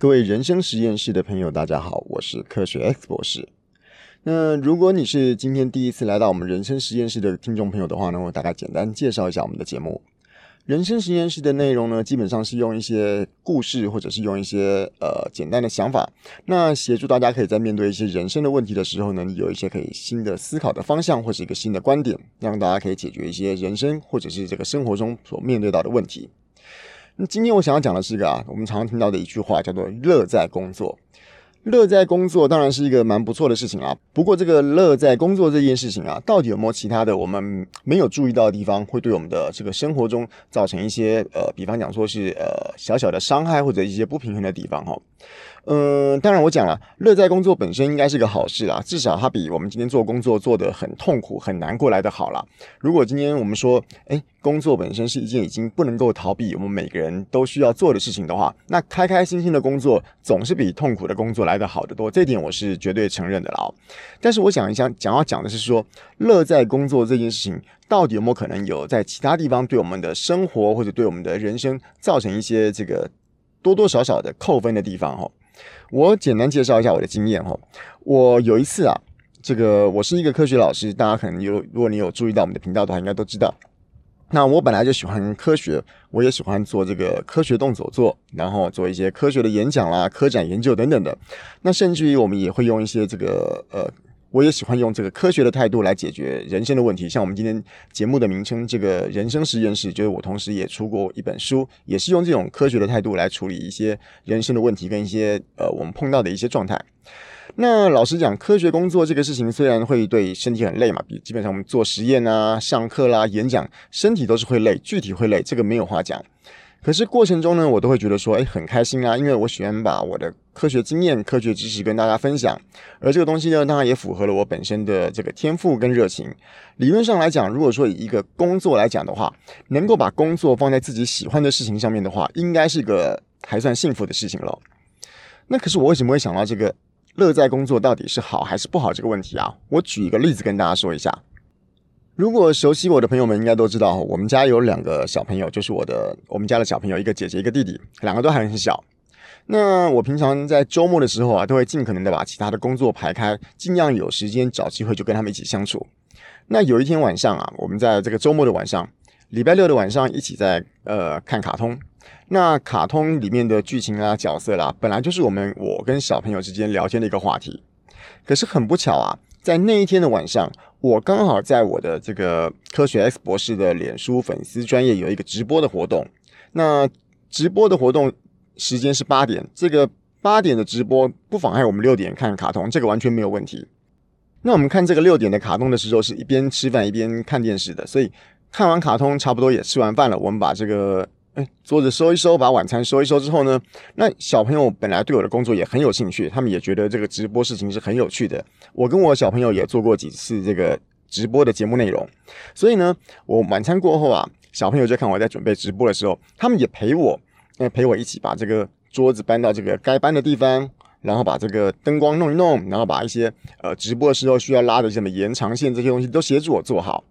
各位人生实验室的朋友，大家好，我是科学 X 博士。那如果你是今天第一次来到我们人生实验室的听众朋友的话呢，我大概简单介绍一下我们的节目。人生实验室的内容呢，基本上是用一些故事，或者是用一些呃简单的想法，那协助大家可以在面对一些人生的问题的时候呢，有一些可以新的思考的方向，或者一个新的观点，让大家可以解决一些人生或者是这个生活中所面对到的问题。那今天我想要讲的是一个啊，我们常常听到的一句话，叫做“乐在工作”。乐在工作当然是一个蛮不错的事情啊。不过，这个乐在工作这件事情啊，到底有没有其他的我们没有注意到的地方，会对我们的这个生活中造成一些呃，比方讲说是呃小小的伤害或者一些不平衡的地方哈？嗯、当然我讲了，乐在工作本身应该是个好事啦，至少它比我们今天做工作做得很痛苦、很难过来的好啦。如果今天我们说，诶，工作本身是一件已经不能够逃避，我们每个人都需要做的事情的话，那开开心心的工作总是比痛苦的工作来得好得多，这点我是绝对承认的啦。但是我想一下，想要讲的是说，乐在工作这件事情，到底有没有可能有在其他地方对我们的生活或者对我们的人生造成一些这个多多少少的扣分的地方？哈。我简单介绍一下我的经验哈，我有一次啊，这个我是一个科学老师，大家可能有，如果你有注意到我们的频道的话，应该都知道。那我本来就喜欢科学，我也喜欢做这个科学动手做，然后做一些科学的演讲啦、科展研究等等的。那甚至于我们也会用一些这个呃。我也喜欢用这个科学的态度来解决人生的问题，像我们今天节目的名称“这个人生实验室”，就是我同时也出过一本书，也是用这种科学的态度来处理一些人生的问题跟一些呃我们碰到的一些状态。那老实讲，科学工作这个事情虽然会对身体很累嘛，比基本上我们做实验啊、上课啦、演讲，身体都是会累，具体会累，这个没有话讲。可是过程中呢，我都会觉得说，哎，很开心啊，因为我喜欢把我的科学经验、科学知识跟大家分享，而这个东西呢，当然也符合了我本身的这个天赋跟热情。理论上来讲，如果说以一个工作来讲的话，能够把工作放在自己喜欢的事情上面的话，应该是个还算幸福的事情了。那可是我为什么会想到这个乐在工作到底是好还是不好这个问题啊？我举一个例子跟大家说一下。如果熟悉我的朋友们应该都知道，我们家有两个小朋友，就是我的我们家的小朋友，一个姐姐，一个弟弟，两个都还很小。那我平常在周末的时候啊，都会尽可能的把其他的工作排开，尽量有时间找机会就跟他们一起相处。那有一天晚上啊，我们在这个周末的晚上，礼拜六的晚上一起在呃看卡通。那卡通里面的剧情啊、角色啦、本来就是我们我跟小朋友之间聊天的一个话题。可是很不巧啊。在那一天的晚上，我刚好在我的这个科学 X 博士的脸书粉丝专业有一个直播的活动。那直播的活动时间是八点，这个八点的直播不妨碍我们六点看卡通，这个完全没有问题。那我们看这个六点的卡通的时候，是一边吃饭一边看电视的，所以看完卡通差不多也吃完饭了，我们把这个。哎，桌子收一收，把晚餐收一收之后呢，那小朋友本来对我的工作也很有兴趣，他们也觉得这个直播事情是很有趣的。我跟我小朋友也做过几次这个直播的节目内容，所以呢，我晚餐过后啊，小朋友就看我在准备直播的时候，他们也陪我，哎，陪我一起把这个桌子搬到这个该搬的地方，然后把这个灯光弄一弄，然后把一些呃直播的时候需要拉的什么延长线这些东西都协助我做好。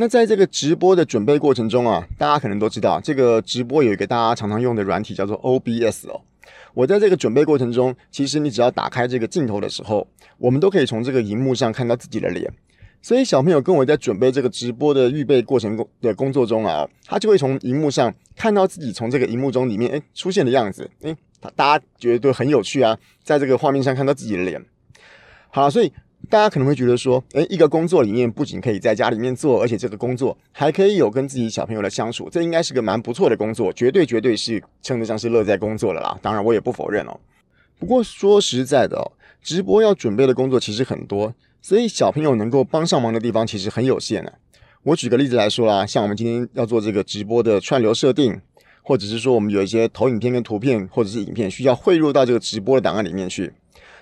那在这个直播的准备过程中啊，大家可能都知道，这个直播有一个大家常常用的软体叫做 OBS 哦。我在这个准备过程中，其实你只要打开这个镜头的时候，我们都可以从这个荧幕上看到自己的脸。所以小朋友跟我在准备这个直播的预备过程工的工作中啊，他就会从荧幕上看到自己从这个荧幕中里面诶出现的样子，诶，大家觉得都很有趣啊，在这个画面上看到自己的脸。好，所以。大家可能会觉得说，诶，一个工作里面不仅可以在家里面做，而且这个工作还可以有跟自己小朋友的相处，这应该是个蛮不错的工作，绝对绝对是称得上是乐在工作了啦。当然，我也不否认哦。不过说实在的哦，直播要准备的工作其实很多，所以小朋友能够帮上忙的地方其实很有限呢。我举个例子来说啦，像我们今天要做这个直播的串流设定，或者是说我们有一些投影片跟图片或者是影片需要汇入到这个直播的档案里面去。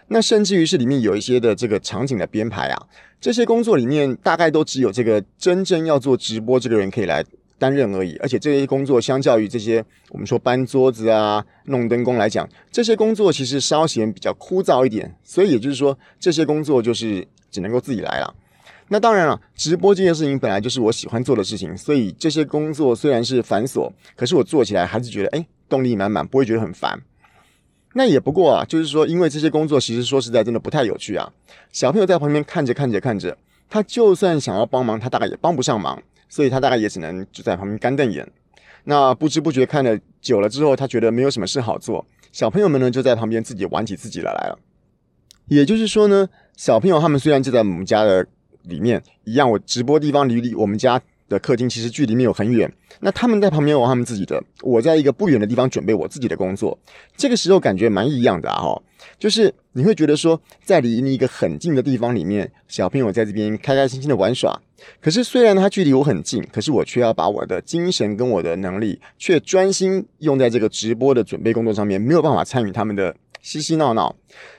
那甚至于是里面有一些的这个场景的编排啊，这些工作里面大概都只有这个真正要做直播这个人可以来担任而已。而且这些工作相较于这些我们说搬桌子啊、弄灯工来讲，这些工作其实稍显比较枯燥一点。所以也就是说，这些工作就是只能够自己来了。那当然了，直播这件事情本来就是我喜欢做的事情，所以这些工作虽然是繁琐，可是我做起来还是觉得哎，动力满满，不会觉得很烦。那也不过啊，就是说，因为这些工作其实说实在真的不太有趣啊。小朋友在旁边看着看着看着，他就算想要帮忙，他大概也帮不上忙，所以他大概也只能就在旁边干瞪眼。那不知不觉看了久了之后，他觉得没有什么事好做，小朋友们呢就在旁边自己玩起自己的来了。也就是说呢，小朋友他们虽然就在我们家的里面一样，我直播地方离离我们家的客厅其实距离没有很远，那他们在旁边玩他们自己的，我在一个不远的地方准备我自己的工作。这个时候感觉蛮异样的啊，哈，就是你会觉得说，在离你一个很近的地方里面，小朋友在这边开开心心的玩耍。可是虽然他距离我很近，可是我却要把我的精神跟我的能力，却专心用在这个直播的准备工作上面，没有办法参与他们的嬉嬉闹闹。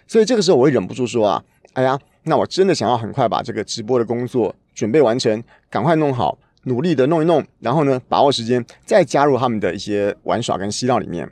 所以这个时候我会忍不住说啊，哎呀，那我真的想要很快把这个直播的工作准备完成，赶快弄好。努力的弄一弄，然后呢，把握时间，再加入他们的一些玩耍跟嬉闹里面。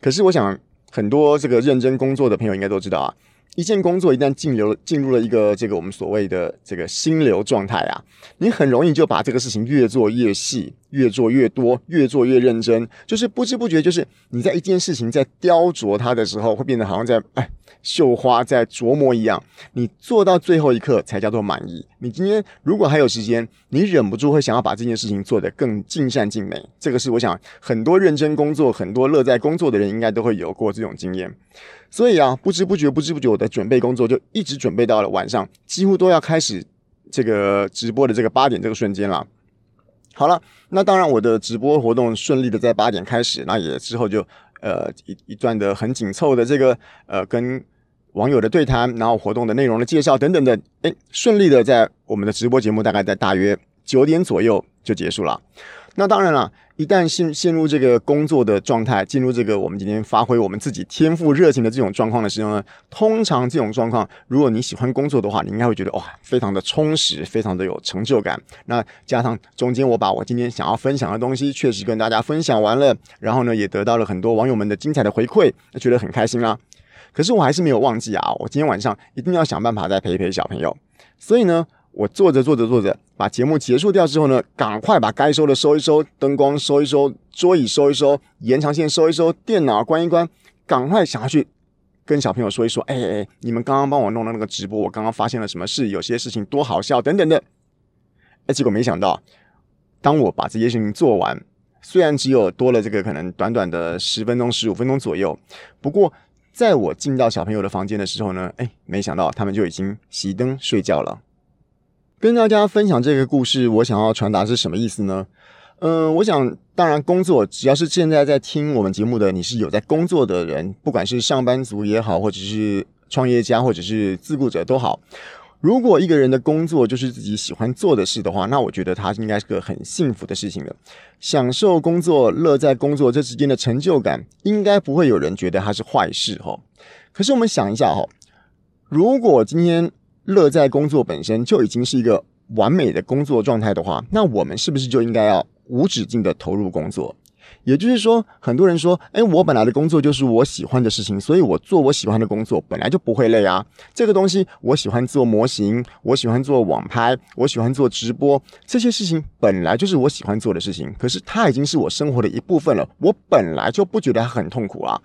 可是，我想很多这个认真工作的朋友应该都知道啊。一件工作一旦进流进入了一个这个我们所谓的这个心流状态啊，你很容易就把这个事情越做越细，越做越多，越做越认真，就是不知不觉，就是你在一件事情在雕琢它的时候，会变得好像在哎绣花在琢磨一样。你做到最后一刻才叫做满意。你今天如果还有时间，你忍不住会想要把这件事情做得更尽善尽美。这个是我想很多认真工作、很多乐在工作的人应该都会有过这种经验。所以啊，不知不觉，不知不觉，我的准备工作就一直准备到了晚上，几乎都要开始这个直播的这个八点这个瞬间了。好了，那当然我的直播活动顺利的在八点开始，那也之后就呃一一段的很紧凑的这个呃跟网友的对谈，然后活动的内容的介绍等等的，哎，顺利的在我们的直播节目大概在大约九点左右就结束了。那当然了，一旦陷陷入这个工作的状态，进入这个我们今天发挥我们自己天赋热情的这种状况的时候呢，通常这种状况，如果你喜欢工作的话，你应该会觉得哇，非常的充实，非常的有成就感。那加上中间我把我今天想要分享的东西，确实跟大家分享完了，然后呢，也得到了很多网友们的精彩的回馈，那觉得很开心啦。可是我还是没有忘记啊，我今天晚上一定要想办法再陪一陪小朋友。所以呢。我做着做着做着，把节目结束掉之后呢，赶快把该收的收一收，灯光收一收，桌椅收一收，延长线收一收，电脑关一关，赶快想要去跟小朋友说一说，哎哎，你们刚刚帮我弄的那个直播，我刚刚发现了什么事，有些事情多好笑等等的。哎，结果没想到，当我把这些事情做完，虽然只有多了这个可能短短的十分钟、十五分钟左右，不过在我进到小朋友的房间的时候呢，哎，没想到他们就已经熄灯睡觉了。跟大家分享这个故事，我想要传达是什么意思呢？嗯、我想，当然，工作只要是现在在听我们节目的，你是有在工作的人，不管是上班族也好，或者是创业家，或者是自雇者都好。如果一个人的工作就是自己喜欢做的事的话，那我觉得他应该是个很幸福的事情的。享受工作，乐在工作，这之间的成就感，应该不会有人觉得它是坏事哈。可是我们想一下哈，如果今天。乐在工作本身就已经是一个完美的工作状态的话，那我们是不是就应该要无止境的投入工作？也就是说，很多人说：“诶，我本来的工作就是我喜欢的事情，所以我做我喜欢的工作本来就不会累啊。这个东西我喜欢做模型，我喜欢做网拍，我喜欢做直播，这些事情本来就是我喜欢做的事情。可是它已经是我生活的一部分了，我本来就不觉得它很痛苦啊。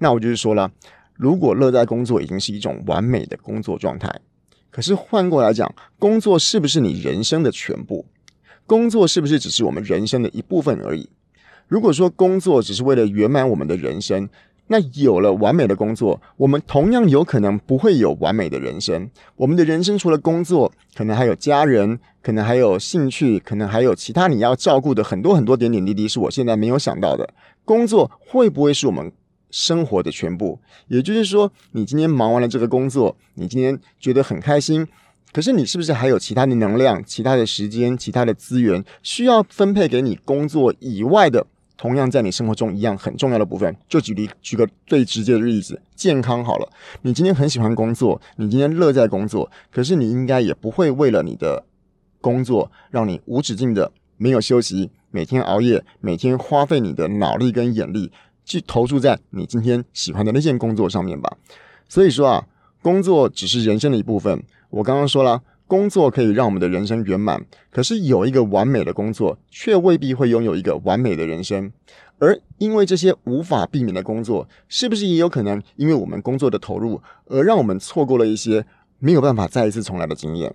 那我就是说了，如果乐在工作已经是一种完美的工作状态。可是换过来讲，工作是不是你人生的全部？工作是不是只是我们人生的一部分而已？如果说工作只是为了圆满我们的人生，那有了完美的工作，我们同样有可能不会有完美的人生。我们的人生除了工作，可能还有家人，可能还有兴趣，可能还有其他你要照顾的很多很多点点滴滴，是我现在没有想到的。工作会不会是我们生活的全部，也就是说，你今天忙完了这个工作，你今天觉得很开心，可是你是不是还有其他的能量、其他的时间、其他的资源需要分配给你工作以外的，同样在你生活中一样很重要的部分？就举例，举个最直接的例子，健康好了，你今天很喜欢工作，你今天乐在工作，可是你应该也不会为了你的工作让你无止境的没有休息，每天熬夜，每天花费你的脑力跟眼力。去投注在你今天喜欢的那件工作上面吧。所以说啊，工作只是人生的一部分。我刚刚说了，工作可以让我们的人生圆满，可是有一个完美的工作，却未必会拥有一个完美的人生。而因为这些无法避免的工作，是不是也有可能因为我们工作的投入，而让我们错过了一些没有办法再一次重来的经验？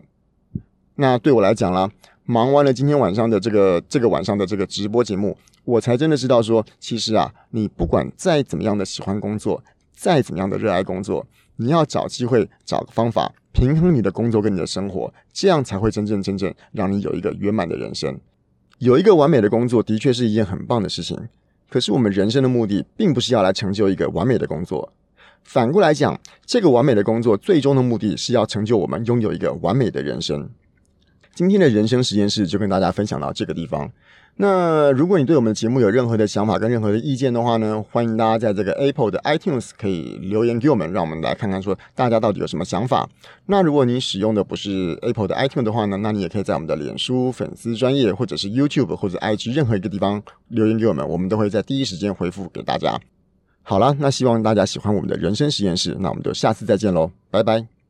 那对我来讲啦，忙完了今天晚上的这个这个晚上的这个直播节目，我才真的知道说，其实啊，你不管再怎么样的喜欢工作，再怎么样的热爱工作，你要找机会，找个方法平衡你的工作跟你的生活，这样才会真正真正让你有一个圆满的人生。有一个完美的工作，的确是一件很棒的事情。可是我们人生的目的，并不是要来成就一个完美的工作。反过来讲，这个完美的工作，最终的目的是要成就我们拥有一个完美的人生。今天的人生实验室就跟大家分享到这个地方。那如果你对我们的节目有任何的想法跟任何的意见的话呢，欢迎大家在这个 Apple 的 iTunes 可以留言给我们，让我们来看看说大家到底有什么想法。那如果你使用的不是 Apple 的 iTunes 的话呢，那你也可以在我们的脸书粉丝专页或者是 YouTube 或者 IG 任何一个地方留言给我们，我们都会在第一时间回复给大家。好了，那希望大家喜欢我们的人生实验室，那我们就下次再见喽，拜拜。